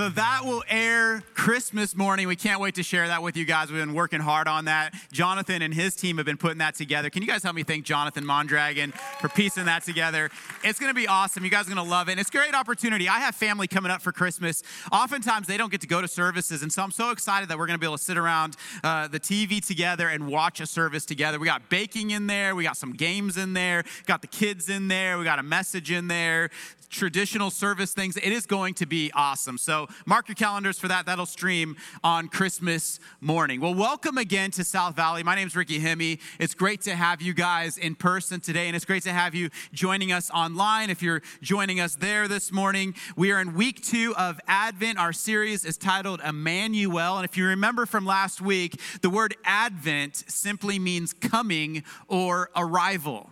So that will air Christmas morning. We can't wait to share that with you guys. We've been working hard on that. Jonathan and his team have been putting that together. Can you guys help me thank Jonathan Mondragon for piecing that together? It's going to be awesome. You guys are going to love it. And it's a great opportunity. I have family coming up for Christmas. Oftentimes they don't get to go to services. And so I'm so excited that we're going to be able to sit around uh, the TV together and watch a service together. We got baking in there. We got some games in there. Got the kids in there. We got a message in there traditional service things. It is going to be awesome. So mark your calendars for that. That'll stream on Christmas morning. Well, welcome again to South Valley. My name is Ricky Hemme. It's great to have you guys in person today, and it's great to have you joining us online. If you're joining us there this morning, we are in week two of Advent. Our series is titled Emmanuel. And if you remember from last week, the word Advent simply means coming or arrival.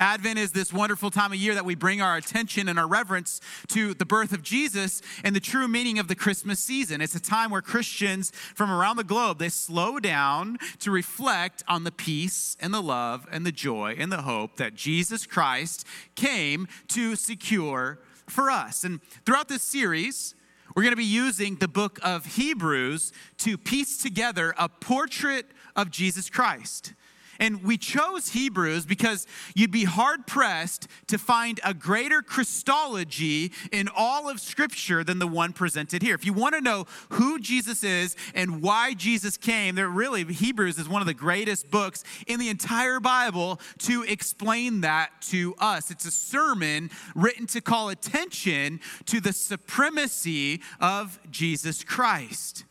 Advent is this wonderful time of year that we bring our attention and our reverence to the birth of Jesus and the true meaning of the Christmas season. It's a time where Christians from around the globe, they slow down to reflect on the peace and the love and the joy and the hope that Jesus Christ came to secure for us. And throughout this series, we're going to be using the book of Hebrews to piece together a portrait of Jesus Christ. And we chose Hebrews because you'd be hard pressed to find a greater Christology in all of Scripture than the one presented here. If you want to know who Jesus is and why Jesus came, there really, Hebrews is one of the greatest books in the entire Bible to explain that to us. It's a sermon written to call attention to the supremacy of Jesus Christ.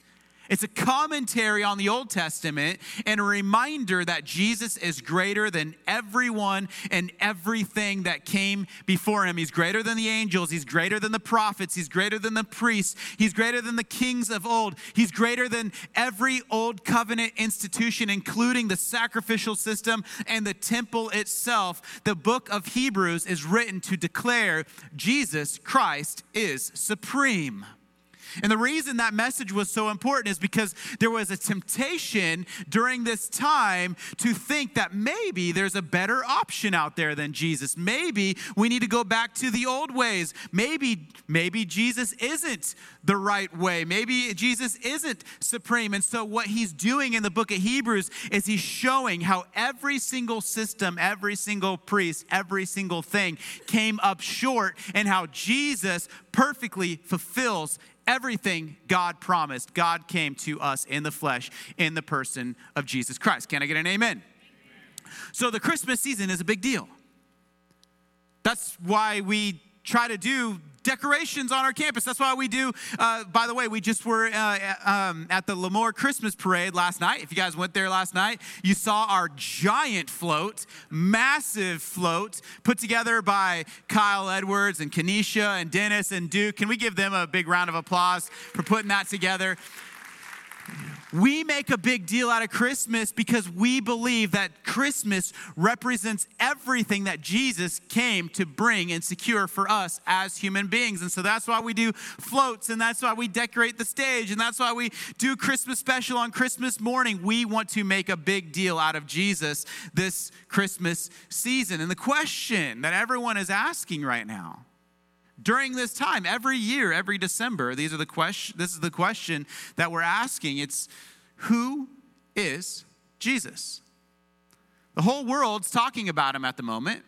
It's a commentary on the Old Testament and a reminder that Jesus is greater than everyone and everything that came before him. He's greater than the angels, he's greater than the prophets, he's greater than the priests, he's greater than the kings of old, he's greater than every old covenant institution, including the sacrificial system and the temple itself. The book of Hebrews is written to declare Jesus Christ is supreme. And the reason that message was so important is because there was a temptation during this time to think that maybe there's a better option out there than Jesus. Maybe we need to go back to the old ways. Maybe maybe Jesus isn't the right way. Maybe Jesus isn't supreme. And so what he's doing in the book of Hebrews is he's showing how every single system, every single priest, every single thing came up short and how Jesus perfectly fulfills everything God promised. God came to us in the flesh, in the person of Jesus Christ. Can I get an amen? So the Christmas season is a big deal. That's why we try to do decorations on our campus. That's why we do. Uh, by the way, we just were uh, um, at the Lemoore Christmas Parade last night. If you guys went there last night, you saw our giant float, massive float, put together by Kyle Edwards and Kenesha and Dennis and Duke. Can we give them a big round of applause for putting that together? We make a big deal out of Christmas because we believe that Christmas represents everything that Jesus came to bring and secure for us as human beings. And so that's why we do floats and that's why we decorate the stage and that's why we do Christmas special on Christmas morning. We want to make a big deal out of Jesus this Christmas season. And the question that everyone is asking right now during this time every year every december these are the question this is the question that we're asking. It's who is jesus? The whole world's talking about him at the moment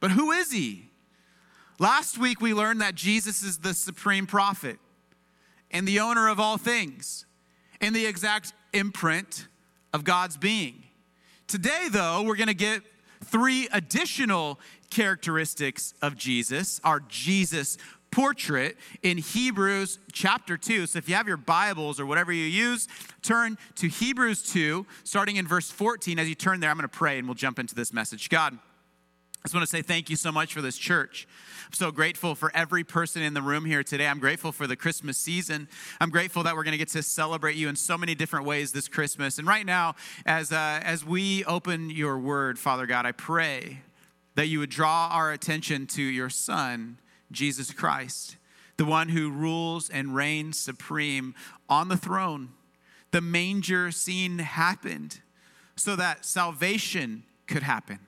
but who is he? Last week we learned that jesus is the supreme prophet and the owner of all things and the exact imprint of god's being. Today though we're going to get three additional characteristics of Jesus, our Jesus portrait in Hebrews chapter 2. So if you have your Bibles or whatever you use, turn to Hebrews 2, starting in verse 14. As you turn there, I'm going to pray and we'll jump into this message. God, I just want to say thank you so much for this church. I'm so grateful for every person in the room here today. I'm grateful for the Christmas season. I'm grateful that we're going to get to celebrate you in so many different ways this Christmas. And right now, as, uh, as we open your word, Father God, I pray that you would draw our attention to your Son, Jesus Christ, the one who rules and reigns supreme on the throne. The manger scene happened so that salvation could happen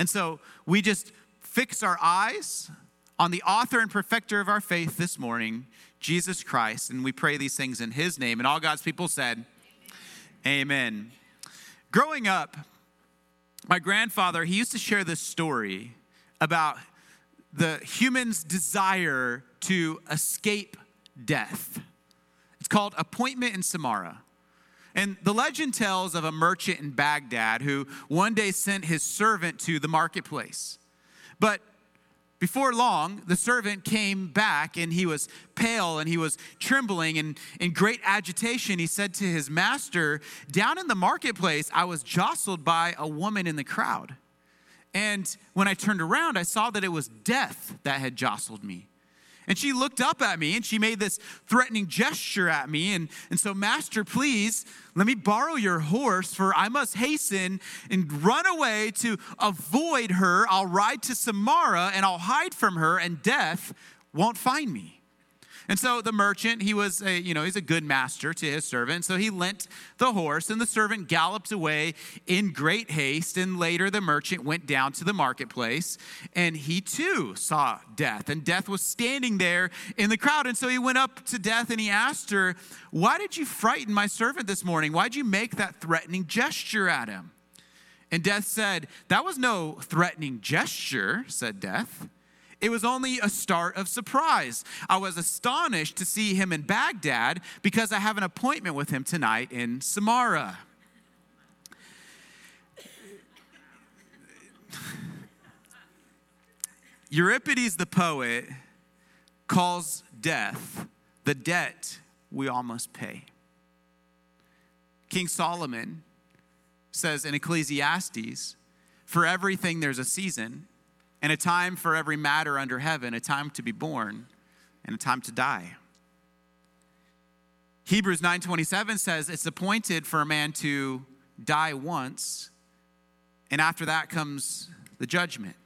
and so we just fix our eyes on the author and perfecter of our faith this morning, Jesus Christ. And we pray these things in his name. And all God's people said, Amen. Amen. Growing up, my grandfather, he used to share this story about the human's desire to escape death. It's called Appointment in Samarra. And the legend tells of a merchant in Baghdad who one day sent his servant to the marketplace. But before long, the servant came back and he was pale and he was trembling and in great agitation. He said to his master, Down in the marketplace, I was jostled by a woman in the crowd. And when I turned around, I saw that it was death that had jostled me. And she looked up at me and she made this threatening gesture at me. And, and so, Master, please let me borrow your horse, for I must hasten and run away to avoid her. I'll ride to Samarra and I'll hide from her, and death won't find me. And so the merchant, he was a, you know, he's a good master to his servant. So he lent the horse, and the servant galloped away in great haste. And later the merchant went down to the marketplace, and he too saw death. And death was standing there in the crowd. And so he went up to death and he asked her, Why did you frighten my servant this morning? Why'd you make that threatening gesture at him? And death said, That was no threatening gesture, said death. It was only a start of surprise. I was astonished to see him in Baghdad because I have an appointment with him tonight in Samarra. Euripides the poet calls death the debt we all must pay. King Solomon says in Ecclesiastes, for everything there's a season and a time for every matter under heaven, a time to be born and a time to die. Hebrews 9:27 says it's appointed for a man to die once and after that comes the judgment.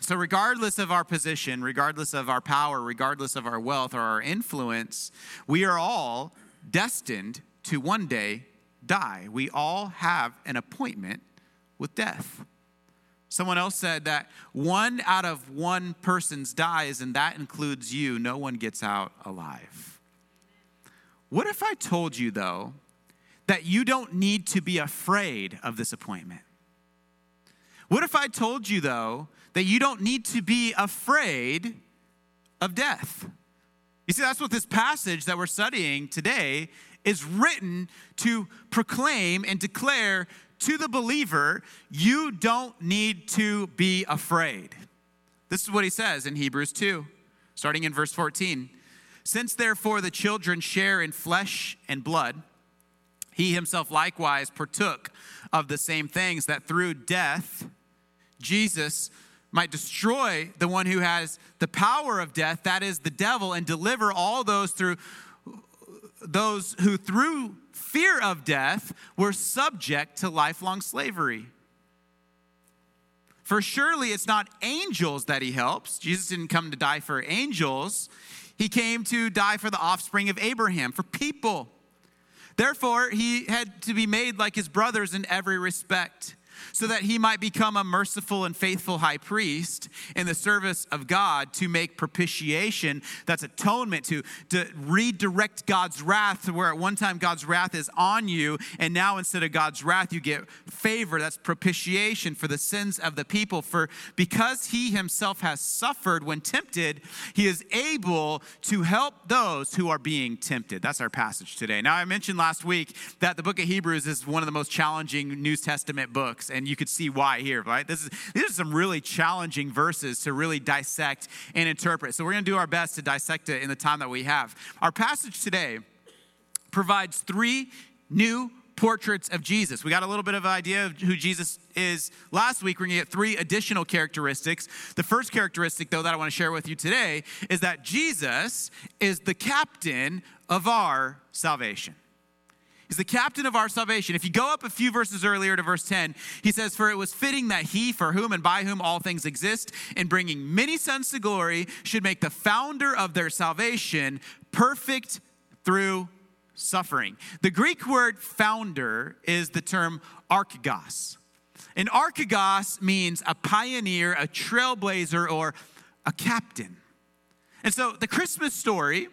So regardless of our position, regardless of our power, regardless of our wealth or our influence, we are all destined to one day die. We all have an appointment with death. Someone else said that one out of one person's dies, and that includes you. No one gets out alive. What if I told you, though, that you don't need to be afraid of this appointment? What if I told you, though, that you don't need to be afraid of death? You see, that's what this passage that we're studying today is written to proclaim and declare to the believer, you don't need to be afraid. This is what he says in Hebrews 2, starting in verse 14. Since therefore the children share in flesh and blood, he himself likewise partook of the same things, that through death, Jesus might destroy the one who has the power of death, that is the devil, and deliver all those through those who through fear of death were subject to lifelong slavery. For surely it's not angels that he helps. Jesus didn't come to die for angels, he came to die for the offspring of Abraham, for people. Therefore, he had to be made like his brothers in every respect so that he might become a merciful and faithful high priest in the service of God to make propitiation. That's atonement, to, to redirect God's wrath to where at one time God's wrath is on you, and now instead of God's wrath, you get favor. That's propitiation for the sins of the people. For because he himself has suffered when tempted, he is able to help those who are being tempted. That's our passage today. Now, I mentioned last week that the book of Hebrews is one of the most challenging New Testament books and you could see why here, right? This is, these are some really challenging verses to really dissect and interpret. So we're going to do our best to dissect it in the time that we have. Our passage today provides three new portraits of Jesus. We got a little bit of an idea of who Jesus is last week. We're going to get three additional characteristics. The first characteristic, though, that I want to share with you today is that Jesus is the captain of our salvation. He's the captain of our salvation. If you go up a few verses earlier to verse 10, he says, For it was fitting that he, for whom and by whom all things exist, in bringing many sons to glory, should make the founder of their salvation perfect through suffering. The Greek word founder is the term archegos. And archegos means a pioneer, a trailblazer, or a captain. And so the Christmas story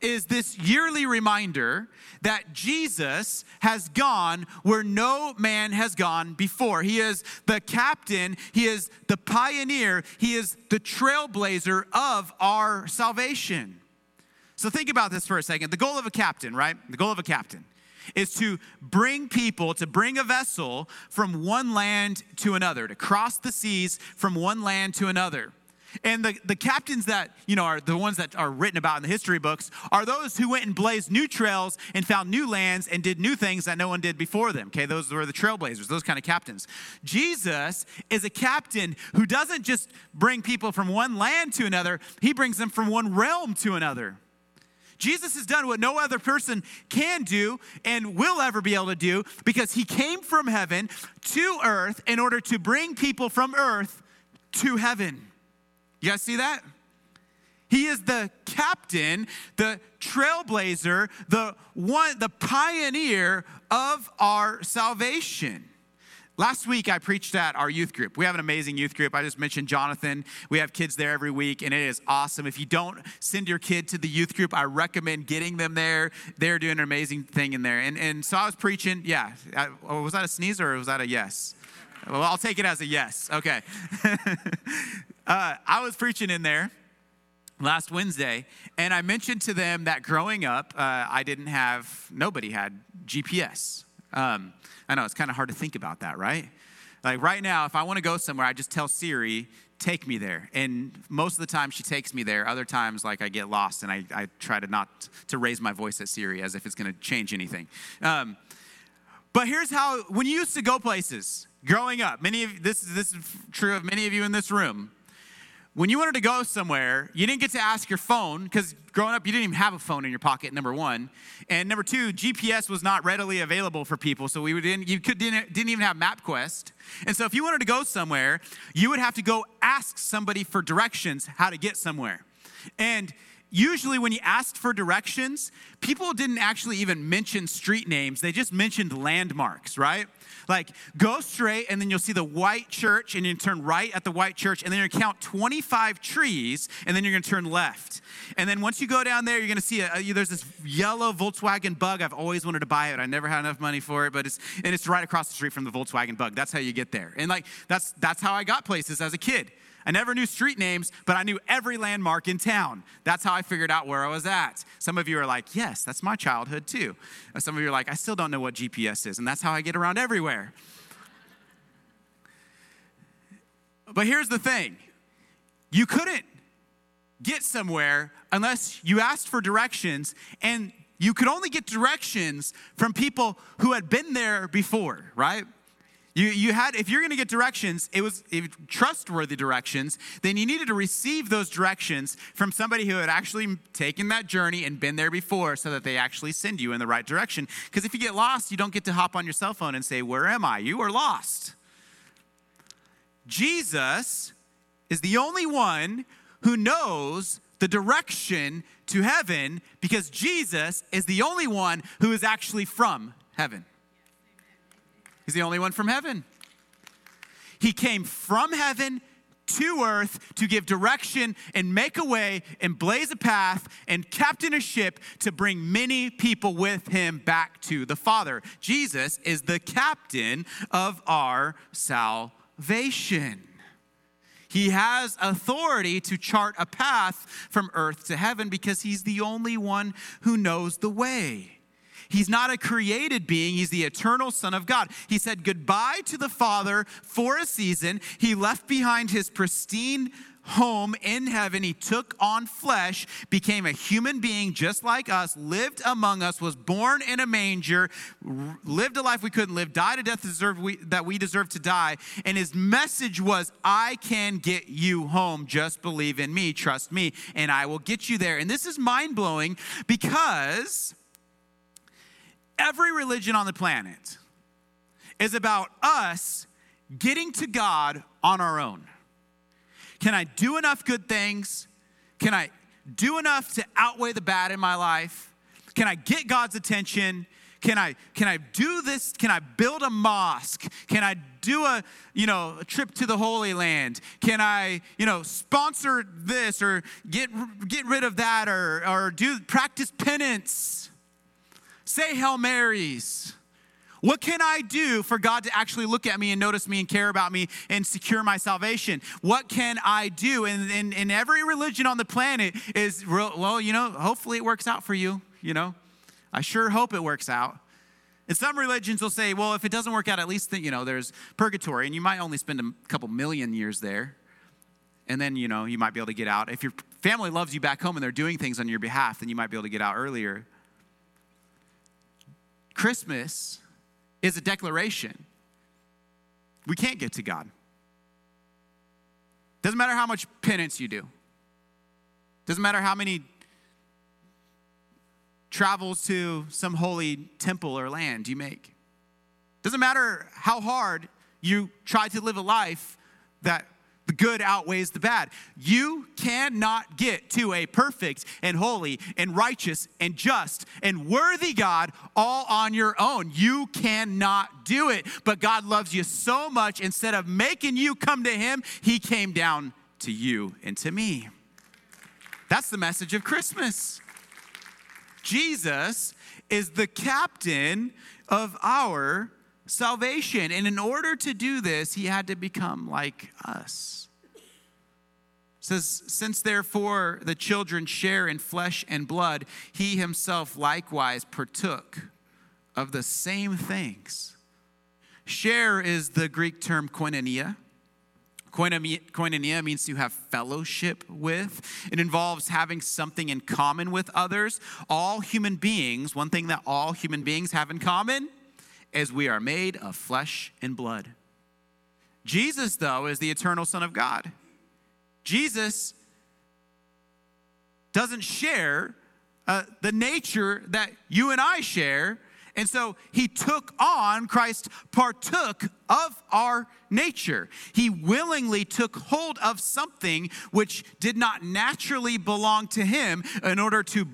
is this yearly reminder that Jesus has gone where no man has gone before. He is the captain, he is the pioneer, he is the trailblazer of our salvation. So think about this for a second. The goal of a captain, right? The goal of a captain is to bring people, to bring a vessel from one land to another, to cross the seas from one land to another. And the, the captains that, you know, are the ones that are written about in the history books are those who went and blazed new trails and found new lands and did new things that no one did before them. Okay, those were the trailblazers, those kind of captains. Jesus is a captain who doesn't just bring people from one land to another, he brings them from one realm to another. Jesus has done what no other person can do and will ever be able to do because he came from heaven to earth in order to bring people from earth to heaven. You guys see that? He is the captain, the trailblazer, the one, the pioneer of our salvation. Last week, I preached at our youth group. We have an amazing youth group. I just mentioned Jonathan. We have kids there every week, and it is awesome. If you don't send your kid to the youth group, I recommend getting them there. They're doing an amazing thing in there. And, and so I was preaching. Yeah. I, oh, was that a sneeze or was that a yes? Well, I'll take it as a yes. Okay. uh, I was preaching in there last Wednesday, and I mentioned to them that growing up, uh, I didn't have, nobody had GPS. Um, I know it's kind of hard to think about that, right? Like right now, if I want to go somewhere, I just tell Siri, take me there. And most of the time she takes me there. Other times, like I get lost and I, I try to not to raise my voice at Siri as if it's going to change anything. Um, but here's how, when you used to go places, growing up, many of this, this is true of many of you in this room, when you wanted to go somewhere, you didn't get to ask your phone because growing up, you didn't even have a phone in your pocket, number one. And number two, GPS was not readily available for people. So we didn't, you could, didn't, didn't even have MapQuest. And so if you wanted to go somewhere, you would have to go ask somebody for directions how to get somewhere. And usually when you asked for directions, people didn't actually even mention street names, they just mentioned landmarks, right? Like, go straight, and then you'll see the white church, and you turn right at the white church, and then you're gonna count 25 trees, and then you're gonna turn left. And then once you go down there, you're gonna see a, a, there's this yellow Volkswagen bug. I've always wanted to buy it. I never had enough money for it, but it's and it's right across the street from the Volkswagen bug. That's how you get there. And like that's that's how I got places as a kid. I never knew street names, but I knew every landmark in town. That's how I figured out where I was at. Some of you are like, yes, that's my childhood too. Uh, some of you are like, I still don't know what GPS is, and that's how I get around everywhere. But here's the thing you couldn't get somewhere unless you asked for directions, and you could only get directions from people who had been there before, right? You, you had, if you're going to get directions, it was trustworthy directions, then you needed to receive those directions from somebody who had actually taken that journey and been there before so that they actually send you in the right direction. Because if you get lost, you don't get to hop on your cell phone and say, Where am I? You are lost. Jesus is the only one who knows the direction to heaven because Jesus is the only one who is actually from heaven. He's the only one from heaven. He came from heaven to earth to give direction and make a way and blaze a path and captain a ship to bring many people with him back to the Father. Jesus is the captain of our salvation. He has authority to chart a path from earth to heaven because he's the only one who knows the way. He's not a created being, he's the eternal Son of God. He said goodbye to the Father for a season. He left behind his pristine home in heaven. He took on flesh, became a human being just like us, lived among us, was born in a manger, lived a life we couldn't live, died a death we, that we deserve to die. And his message was, I can get you home. Just believe in me, trust me, and I will get you there. And this is mind blowing because every religion on the planet is about us getting to God on our own. Can I do enough good things? Can I do enough to outweigh the bad in my life? Can I get God's attention? Can I can I do this? Can I build a mosque? Can I do a you know a trip to the Holy Land? Can I you know sponsor this or get get rid of that or or do practice penance? Say Hail Marys. What can I do for God to actually look at me and notice me and care about me and secure my salvation? What can I do? And, and, and every religion on the planet is, real, well, you know, hopefully it works out for you, you know. I sure hope it works out. And some religions will say, well, if it doesn't work out, at least, you know, there's purgatory, and you might only spend a couple million years there. And then, you know, you might be able to get out. If your family loves you back home and they're doing things on your behalf, then you might be able to get out earlier. Christmas is a declaration. We can't get to God. Doesn't matter how much penance you do. Doesn't matter how many travels to some holy temple or land you make. Doesn't matter how hard you try to live a life that the good outweighs the bad. You cannot get to a perfect and holy and righteous and just and worthy God all on your own. You cannot do it. But God loves you so much, instead of making you come to Him, He came down to you and to me. That's the message of Christmas. Jesus is the captain of our salvation. And in order to do this, he had to become like us. It says, Since therefore the children share in flesh and blood, he himself likewise partook of the same things. Share is the Greek term koinonia. Koinonia means to have fellowship with. It involves having something in common with others. All human beings, one thing that all human beings have in common as we are made of flesh and blood. Jesus, though, is the eternal Son of God. Jesus doesn't share uh, the nature that you and I share. And so he took on, Christ partook of our nature. He willingly took hold of something which did not naturally belong to him in order to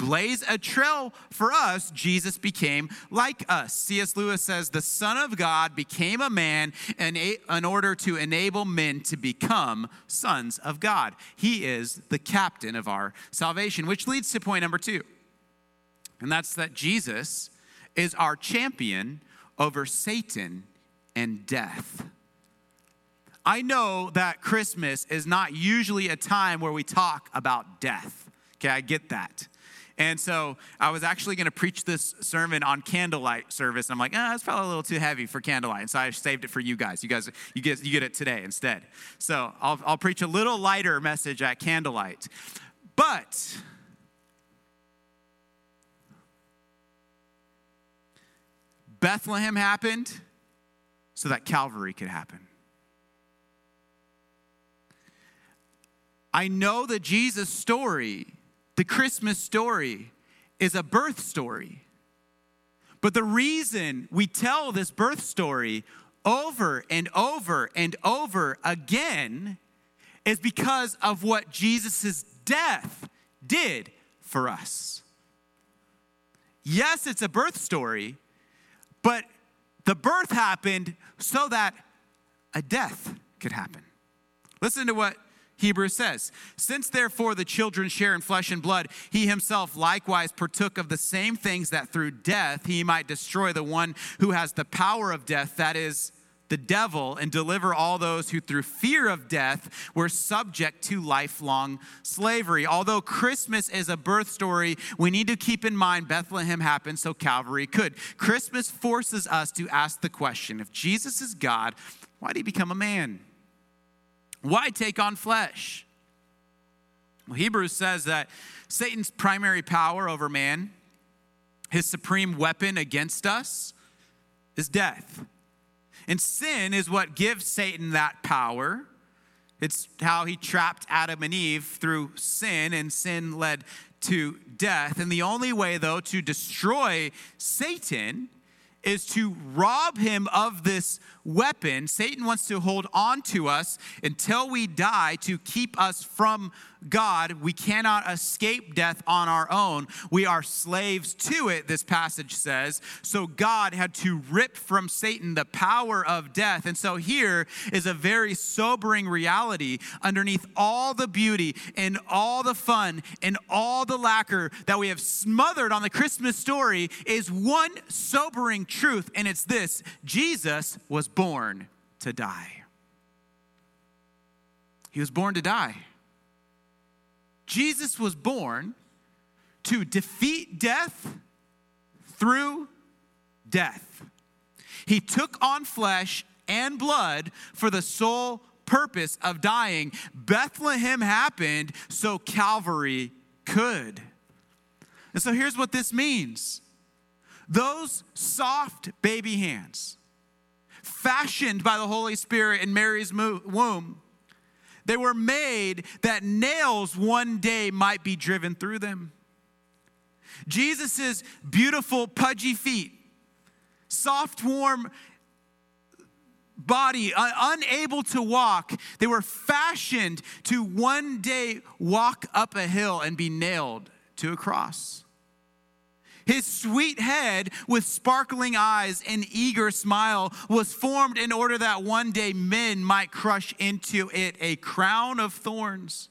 blaze a trail for us, Jesus became like us. C.S. Lewis says, The Son of God became a man in, in order to enable men to become sons of God. He is the captain of our salvation, which leads to point number two. And that's that Jesus is our champion over Satan and death. I know that Christmas is not usually a time where we talk about death. Okay, I get that. And so I was actually going to preach this sermon on candlelight service. And I'm like, ah, oh, that's probably a little too heavy for candlelight. And so I saved it for you guys. You guys, you get, you get it today instead. So I'll, I'll preach a little lighter message at candlelight. But Bethlehem happened so that Calvary could happen. I know the Jesus story the Christmas story is a birth story. But the reason we tell this birth story over and over and over again is because of what Jesus' death did for us. Yes, it's a birth story, but the birth happened so that a death could happen. Listen to what Hebrews says, Since therefore the children share in flesh and blood, he himself likewise partook of the same things that through death he might destroy the one who has the power of death, that is, the devil, and deliver all those who through fear of death were subject to lifelong slavery. Although Christmas is a birth story, we need to keep in mind Bethlehem happened so Calvary could. Christmas forces us to ask the question if Jesus is God, why did he become a man? Why take on flesh? Well, Hebrews says that Satan's primary power over man, his supreme weapon against us, is death. And sin is what gives Satan that power. It's how he trapped Adam and Eve through sin, and sin led to death. And the only way, though, to destroy Satan is to rob him of this weapon. Satan wants to hold on to us until we die to keep us from God. We cannot escape death on our own. We are slaves to it, this passage says. So God had to rip from Satan the power of death. And so here is a very sobering reality underneath all the beauty and all the fun and all the lacquer that we have smothered on the Christmas story is one sobering truth, and it's this Jesus was born to die. He was born to die. Jesus was born to defeat death through death. He took on flesh and blood for the sole purpose of dying. Bethlehem happened so Calvary could. And so here's what this means those soft baby hands, fashioned by the Holy Spirit in Mary's womb, they were made that nails one day might be driven through them. Jesus' beautiful, pudgy feet, soft, warm body, uh, unable to walk, they were fashioned to one day walk up a hill and be nailed to a cross. His sweet head with sparkling eyes and eager smile was formed in order that one day men might crush into it a crown of thorns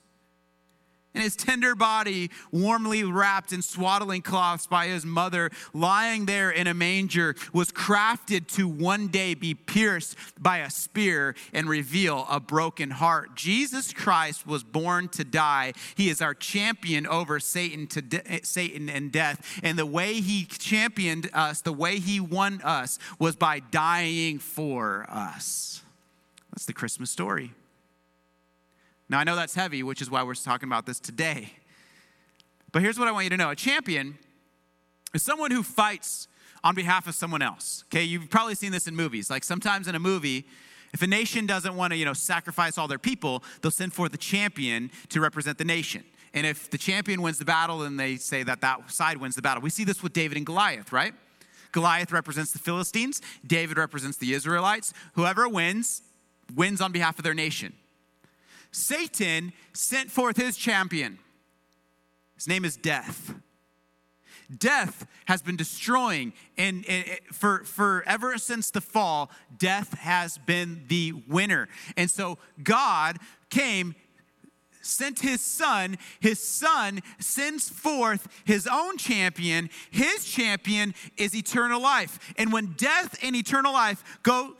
and his tender body warmly wrapped in swaddling cloths by his mother, lying there in a manger, was crafted to one day be pierced by a spear and reveal a broken heart. Jesus Christ was born to die. He is our champion over Satan to de- Satan and death. And the way he championed us, the way he won us was by dying for us. That's the Christmas story. Now, I know that's heavy, which is why we're talking about this today. But here's what I want you to know a champion is someone who fights on behalf of someone else. Okay, you've probably seen this in movies. Like sometimes in a movie, if a nation doesn't want to, you know, sacrifice all their people, they'll send forth a champion to represent the nation. And if the champion wins the battle, then they say that that side wins the battle. We see this with David and Goliath, right? Goliath represents the Philistines, David represents the Israelites. Whoever wins, wins on behalf of their nation. Satan sent forth his champion. His name is death. Death has been destroying, and, for, for ever since the fall, death has been the winner. And so God came, sent his son. His son sends forth his own champion. His champion is eternal life. And when death and eternal life go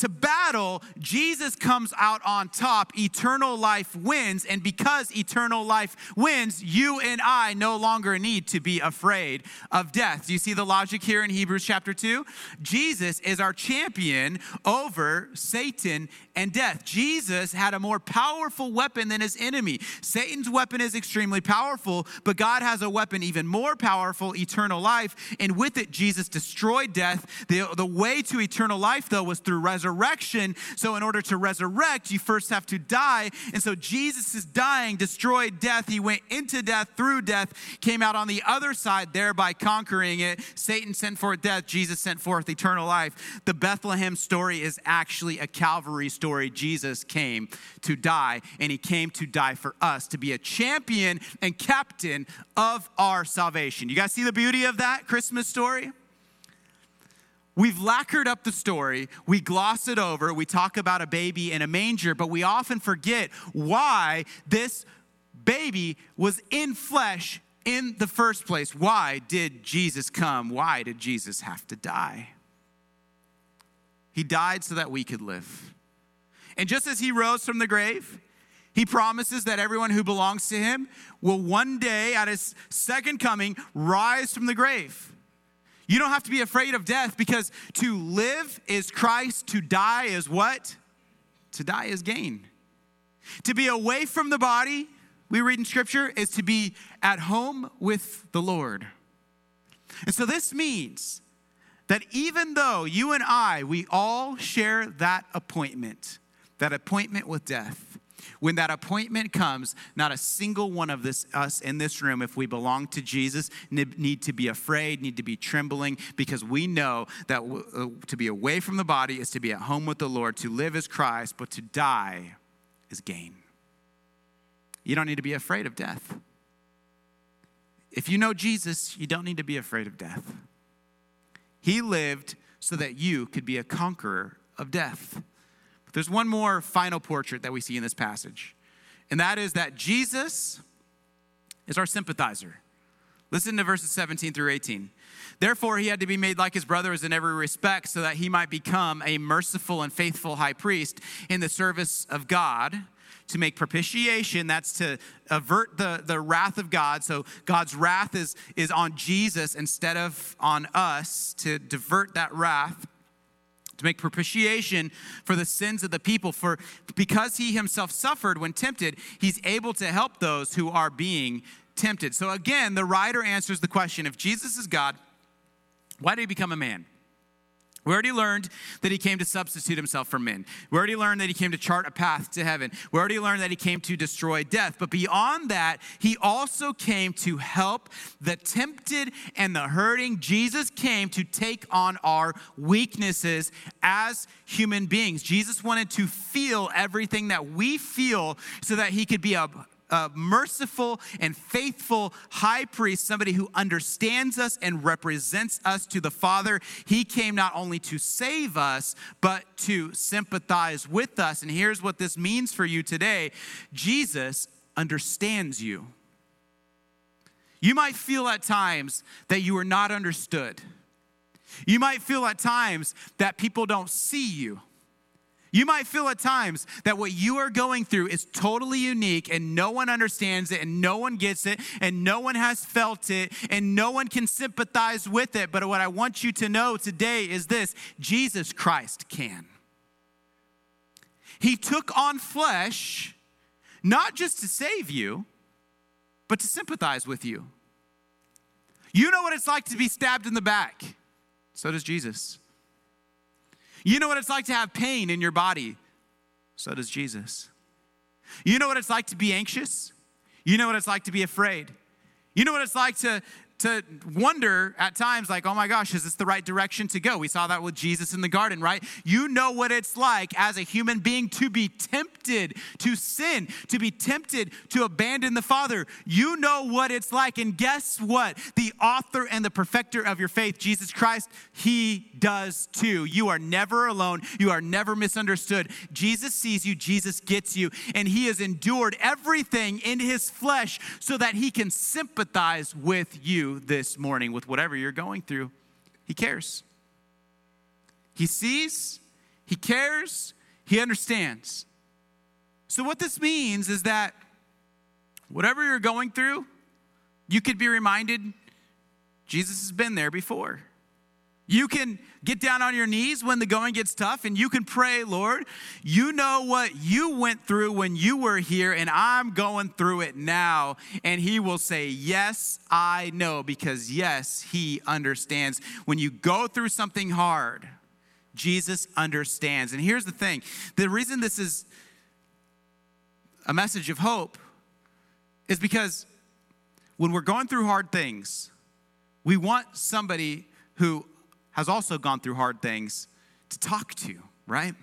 to battle, Jesus comes out on top. Eternal life wins. And because eternal life wins, you and I no longer need to be afraid of death. Do you see the logic here in Hebrews chapter 2? Jesus is our champion over Satan and death. Jesus had a more powerful weapon than his enemy. Satan's weapon is extremely powerful, but God has a weapon even more powerful, eternal life. And with it, Jesus destroyed death. The, the way to eternal life, though, was through resurrection resurrection. So, in order to resurrect, you first have to die. And so, Jesus is dying, destroyed death. He went into death through death, came out on the other side, thereby conquering it. Satan sent forth death, Jesus sent forth eternal life. The Bethlehem story is actually a Calvary story. Jesus came to die, and he came to die for us, to be a champion and captain of our salvation. You guys see the beauty of that Christmas story? We've lacquered up the story, we gloss it over, we talk about a baby in a manger, but we often forget why this baby was in flesh in the first place. Why did Jesus come? Why did Jesus have to die? He died so that we could live. And just as he rose from the grave, he promises that everyone who belongs to him will one day, at his second coming, rise from the grave. You don't have to be afraid of death because to live is Christ, to die is what? To die is gain. To be away from the body, we read in scripture, is to be at home with the Lord. And so this means that even though you and I, we all share that appointment, that appointment with death, when that appointment comes, not a single one of this, us in this room, if we belong to Jesus, need to be afraid, need to be trembling, because we know that uh, to be away from the body is to be at home with the Lord, to live as Christ, but to die is gain. You don't need to be afraid of death. If you know Jesus, you don't need to be afraid of death. He lived so that you could be a conqueror of death. But there's one more final portrait that we see in this passage, and that is that Jesus is our sympathizer. Listen to verses 17 through 18. Therefore, he had to be made like his brothers in every respect, so that he might become a merciful and faithful high priest in the service of God to make propitiation. That's to avert the, the wrath of God. So God's wrath is, is on Jesus instead of on us to divert that wrath to make propitiation for the sins of the people. For because he himself suffered when tempted he's able to help those who are being tempted. So again the writer answers the question if jesus is god why did he become a man we already learned that he came to substitute himself for men. We already learned that he came to chart a path to heaven. We already learned that he came to destroy death. But beyond that, he also came to help the tempted and the hurting. Jesus came to take on our weaknesses as human beings. Jesus wanted to feel everything that we feel so that he could be a a merciful and faithful high priest, somebody who understands us and represents us to the Father. He came not only to save us, but to sympathize with us. And here's what this means for you today Jesus understands you. You might feel at times that you are not understood. You might feel at times that people don't see you. You might feel at times that what you are going through is totally unique and no one understands it and no one gets it and no one has felt it and no one can sympathize with it. But what I want you to know today is this Jesus Christ can. He took on flesh not just to save you, but to sympathize with you. You know what it's like to be stabbed in the back. So does Jesus. You know what it's like to have pain in your body. So does Jesus. You know what it's like to be anxious. You know what it's like to be afraid. You know what it's like to, to wonder at times, like, oh my gosh, is this the right direction to go? We saw that with Jesus in the garden, right? You know what it's like as a human being to be tempted to sin, to be tempted to abandon the Father. You know what it's like. And guess what? The author and the perfecter of your faith, Jesus Christ, he does too. You are never alone. You are never misunderstood. Jesus sees you, Jesus gets you, and he has endured everything in his flesh so that he can sympathize with you this morning with whatever you're going through. He cares. He sees, He cares, He understands. So, what this means is that whatever you're going through, you could be reminded Jesus has been there before. You can get down on your knees when the going gets tough and you can pray, Lord, you know what you went through when you were here, and I'm going through it now. And He will say, Yes, I know, because yes, He understands. When you go through something hard, Jesus understands. And here's the thing the reason this is a message of hope is because when we're going through hard things, we want somebody who has also gone through hard things to talk to, right?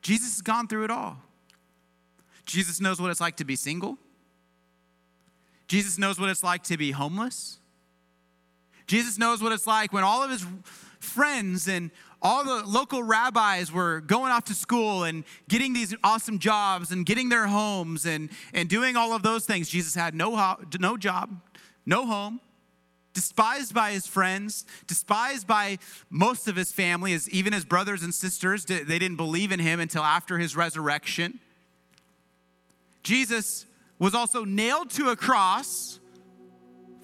Jesus has gone through it all. Jesus knows what it's like to be single. Jesus knows what it's like to be homeless. Jesus knows what it's like when all of his friends and all the local rabbis were going off to school and getting these awesome jobs and getting their homes and, and doing all of those things. Jesus had no, no job, no home, despised by his friends, despised by most of his family, as even his brothers and sisters. They didn't believe in him until after his resurrection. Jesus was also nailed to a cross,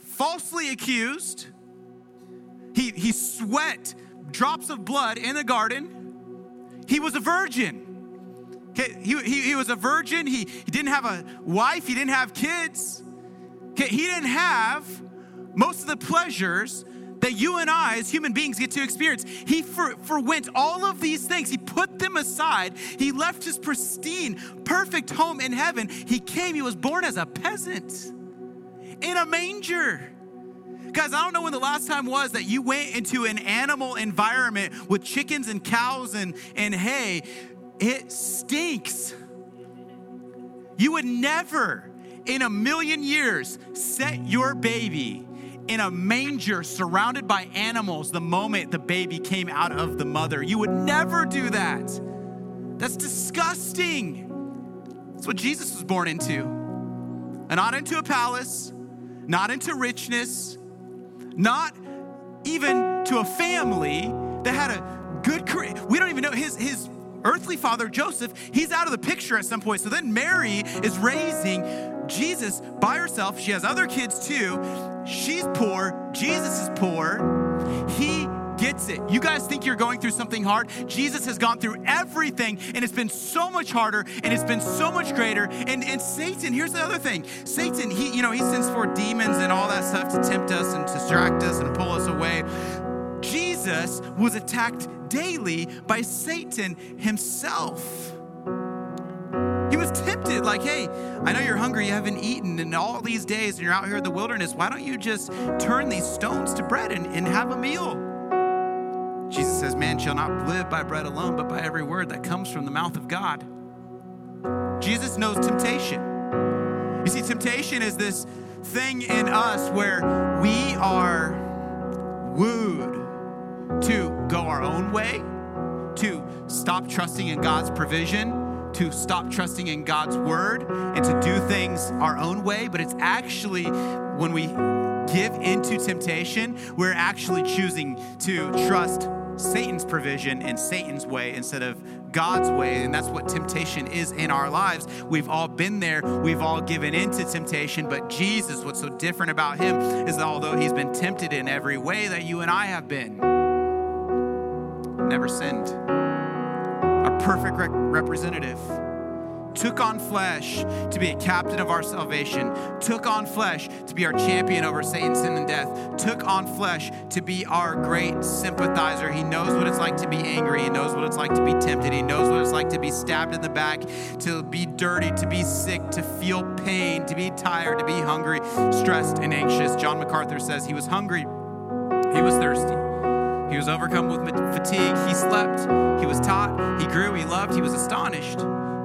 falsely accused. He, he sweat drops of blood in the garden. He was a virgin. Okay, he, he, he was a virgin. He, he didn't have a wife. He didn't have kids. Okay, he didn't have most of the pleasures that you and I, as human beings, get to experience. He for, forwent all of these things. He put them aside. He left his pristine, perfect home in heaven. He came, he was born as a peasant in a manger. Guys, I don't know when the last time was that you went into an animal environment with chickens and cows and, and hay. It stinks. You would never in a million years set your baby in a manger surrounded by animals the moment the baby came out of the mother. You would never do that. That's disgusting. That's what Jesus was born into. And not into a palace, not into richness, not even to a family that had a good career. We don't even know his, his earthly father, Joseph, he's out of the picture at some point. So then Mary is raising Jesus by herself. She has other kids too. She's poor. Jesus is poor. He gets it. You guys think you're going through something hard? Jesus has gone through everything and it's been so much harder and it's been so much greater. And, and Satan, here's the other thing Satan, he, you know, he sends forth demons and all that stuff to tempt us and distract us and pull us away. Jesus was attacked daily by Satan himself. He was tempted, like, hey, I know you're hungry, you haven't eaten in all these days, and you're out here in the wilderness. Why don't you just turn these stones to bread and, and have a meal? Jesus says, Man shall not live by bread alone, but by every word that comes from the mouth of God. Jesus knows temptation. You see, temptation is this thing in us where we are wooed to go our own way, to stop trusting in God's provision, to stop trusting in God's word, and to do things our own way. But it's actually when we give into temptation, we're actually choosing to trust Satan's provision and Satan's way instead of God's way. And that's what temptation is in our lives. We've all been there, we've all given into temptation. But Jesus, what's so different about him is that although he's been tempted in every way that you and I have been, never sinned. A perfect rep- representative took on flesh to be a captain of our salvation, took on flesh to be our champion over Satan, sin, and death, took on flesh to be our great sympathizer. He knows what it's like to be angry, he knows what it's like to be tempted, he knows what it's like to be stabbed in the back, to be dirty, to be sick, to feel pain, to be tired, to be hungry, stressed, and anxious. John MacArthur says he was hungry, he was thirsty. Was overcome with fatigue. He slept. He was taught. He grew. He loved. He was astonished.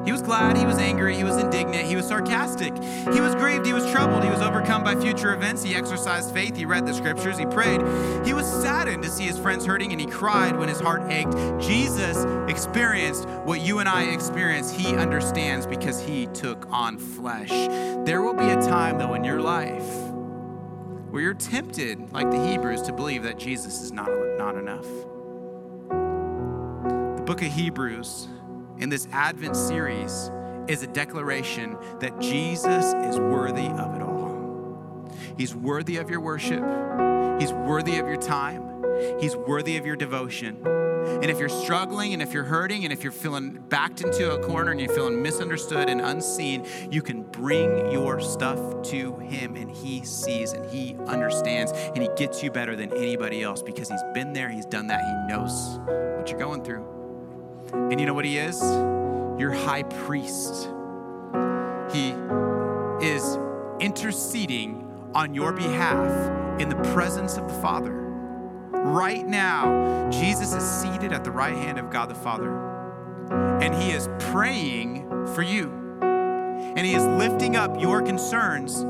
He was glad, he was angry, he was indignant, he was sarcastic, he was grieved, he was troubled, he was overcome by future events, he exercised faith, he read the scriptures, he prayed. He was saddened to see his friends hurting and he cried when his heart ached. Jesus experienced what you and I experience. He understands because he took on flesh. There will be a time, though, in your life where you're tempted, like the Hebrews, to believe that Jesus is not, not enough. The book of Hebrews in this Advent series is a declaration that Jesus is worthy of it all. He's worthy of your worship, He's worthy of your time, He's worthy of your devotion. And if you're struggling and if you're hurting and if you're feeling backed into a corner and you're feeling misunderstood and unseen, you can bring your stuff to Him and He sees and He understands and He gets you better than anybody else because He's been there, He's done that, He knows what you're going through. And you know what he is? Your high priest. He is interceding on your behalf in the presence of the Father. Right now, Jesus is seated at the right hand of God the Father, and he is praying for you. And he is lifting up your concerns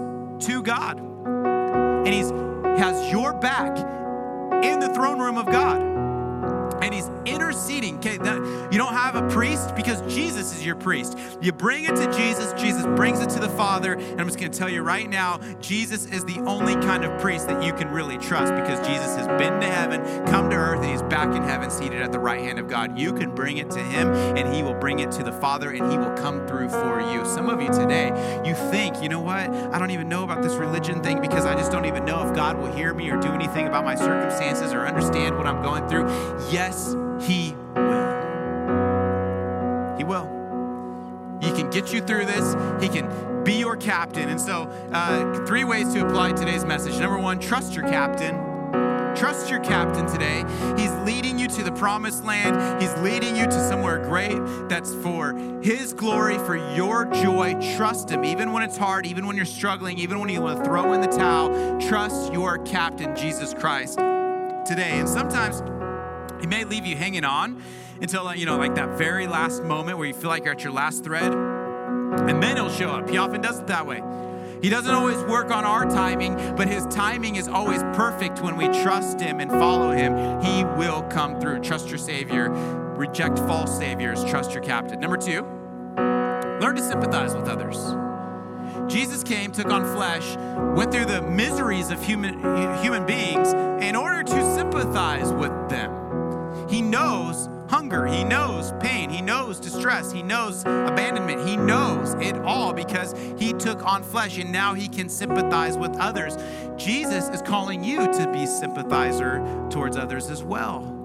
to God. And he has your back in the throne room of God and he's interceding. Okay, that, you don't have a priest because Jesus is your priest. You bring it to Jesus, Jesus brings it to the Father, and I'm just going to tell you right now, Jesus is the only kind of priest that you can really trust because Jesus has been to heaven, come to earth, and he's back in heaven, seated at the right hand of God. You can bring it to him, and he will bring it to the Father, and he will come through for you. Some of you today, you think, you know what? I don't even know about this religion thing because I just don't even know if God will hear me or do anything about my circumstances or understand what I'm going through. Yes, He will. He will. He can get you through this. He can be your captain. And so, uh, three ways to apply today's message. Number one, trust your captain. Trust your captain today. He's leading you to the promised land. He's leading you to somewhere great that's for His glory, for your joy. Trust Him, even when it's hard, even when you're struggling, even when you want to throw in the towel. Trust your captain, Jesus Christ, today. And sometimes He may leave you hanging on until, uh, you know, like that very last moment where you feel like you're at your last thread. And then He'll show up. He often does it that way. He doesn't always work on our timing, but His timing is always perfect when we trust Him and follow Him. He will come through. Trust your Savior. Reject false Saviors. Trust your captain. Number two, learn to sympathize with others. Jesus came, took on flesh, went through the miseries of human, human beings in order to sympathize with them. He knows hunger. He knows pain. He knows distress. He knows abandonment. He knows it all because he took on flesh and now he can sympathize with others. Jesus is calling you to be sympathizer towards others as well.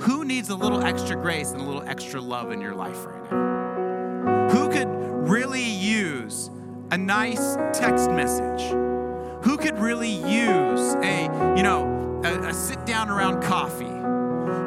Who needs a little extra grace and a little extra love in your life right now? Who could really use a nice text message? Who could really use a, you know, a, a sit down around coffee?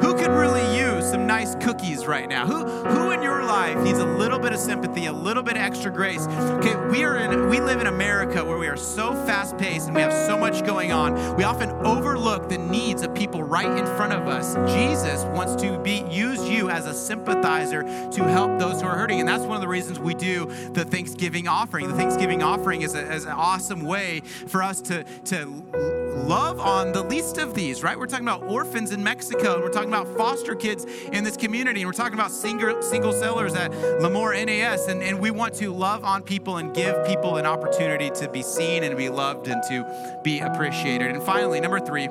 Who could really use some nice cookies right now? Who who in your life needs a little bit of sympathy, a little bit of extra grace? Okay, we are in we live in America where we are so fast-paced and we have so much going on. We often overlook the needs of people right in front of us. Jesus wants to be use you as a sympathizer to help those who are hurting. And that's one of the reasons we do the Thanksgiving offering. The Thanksgiving offering is, a, is an awesome way for us to to love on the least of these, right? We're talking about orphans in Mexico, and we're talking about foster kids in this community, and we're talking about single, single sellers at Lemoore NAS, and, and we want to love on people and give people an opportunity to be seen and be loved and to be appreciated. And finally, number three,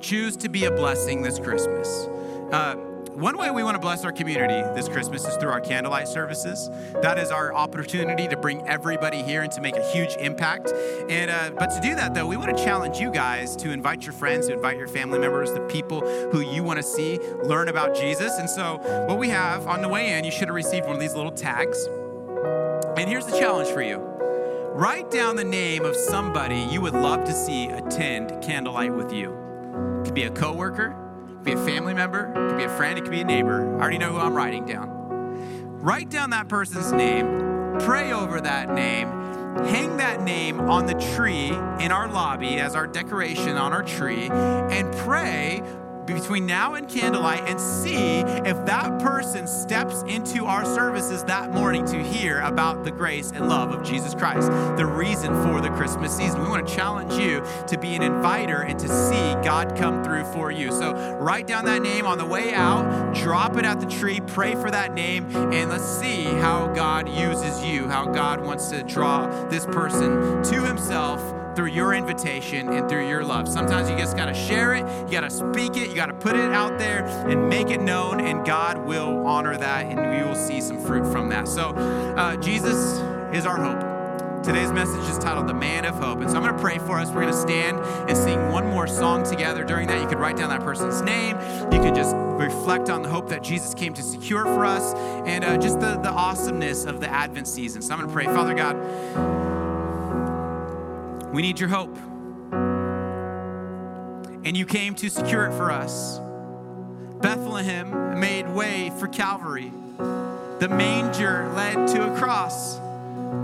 choose to be a blessing this Christmas. Uh, one way we want to bless our community this Christmas is through our candlelight services. That is our opportunity to bring everybody here and to make a huge impact. And uh, but to do that though, we want to challenge you guys to invite your friends, to invite your family members, the people who you want to see learn about Jesus. And so what we have on the way in, you should have received one of these little tags. And here's the challenge for you. Write down the name of somebody you would love to see attend candlelight with you. It could be a coworker, be a family member, it could be a friend, it could be a neighbor. I already know who I'm writing down. Write down that person's name, pray over that name, hang that name on the tree in our lobby as our decoration on our tree, and pray between now and candlelight and see if that person steps into our services that morning to hear about the grace and love of Jesus Christ, the reason for the Christmas season. We want to challenge you to be an inviter and to see God come through for you. So write down that name on the way out, drop it at the tree, pray for that name, and let's see how God uses you, how God wants to draw this person to himself through your invitation and through your love. Sometimes you just got to share it, you got to speak it, you got to put it out there and make it known, and God will honor that, and we will see some fruit from that. So, uh, Jesus is our hope. Today's message is titled The Man of Hope. And so I'm going to pray for us. We're going to stand and sing one more song together. During that, you could write down that person's name. You could just reflect on the hope that Jesus came to secure for us and uh, just the, the awesomeness of the Advent season. So I'm going to pray, Father God. We need your hope. And you came to secure it for us. Bethlehem made way for Calvary. The manger led to a cross.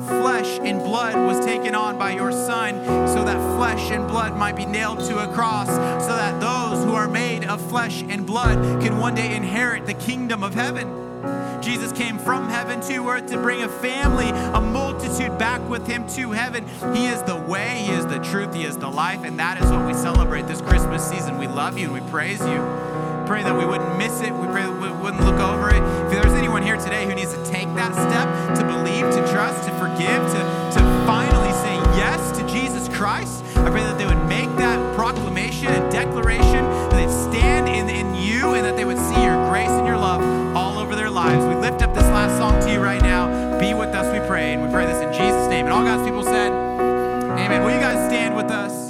Flesh and blood was taken on by your Son so that flesh and blood might be nailed to a cross, so that those who are made of flesh and blood can one day inherit the kingdom of heaven. Jesus came from heaven to earth to bring a family, a multitude back with him to heaven. He is the way, He is the truth, He is the life, and that is what we celebrate this Christmas season. We love you and we praise you. Pray that we wouldn't miss it. We pray that we wouldn't look over it. If there's anyone here today who needs to take that step to believe, to trust, to forgive, to, to finally say yes to Jesus Christ, I pray that they would make that proclamation and declaration, that they'd stand in, in you and that they would see your grace and your love all over their lives. We lift up this last song to you right now. And we pray this in Jesus' name. And all God's people said, Amen. Will you guys stand with us?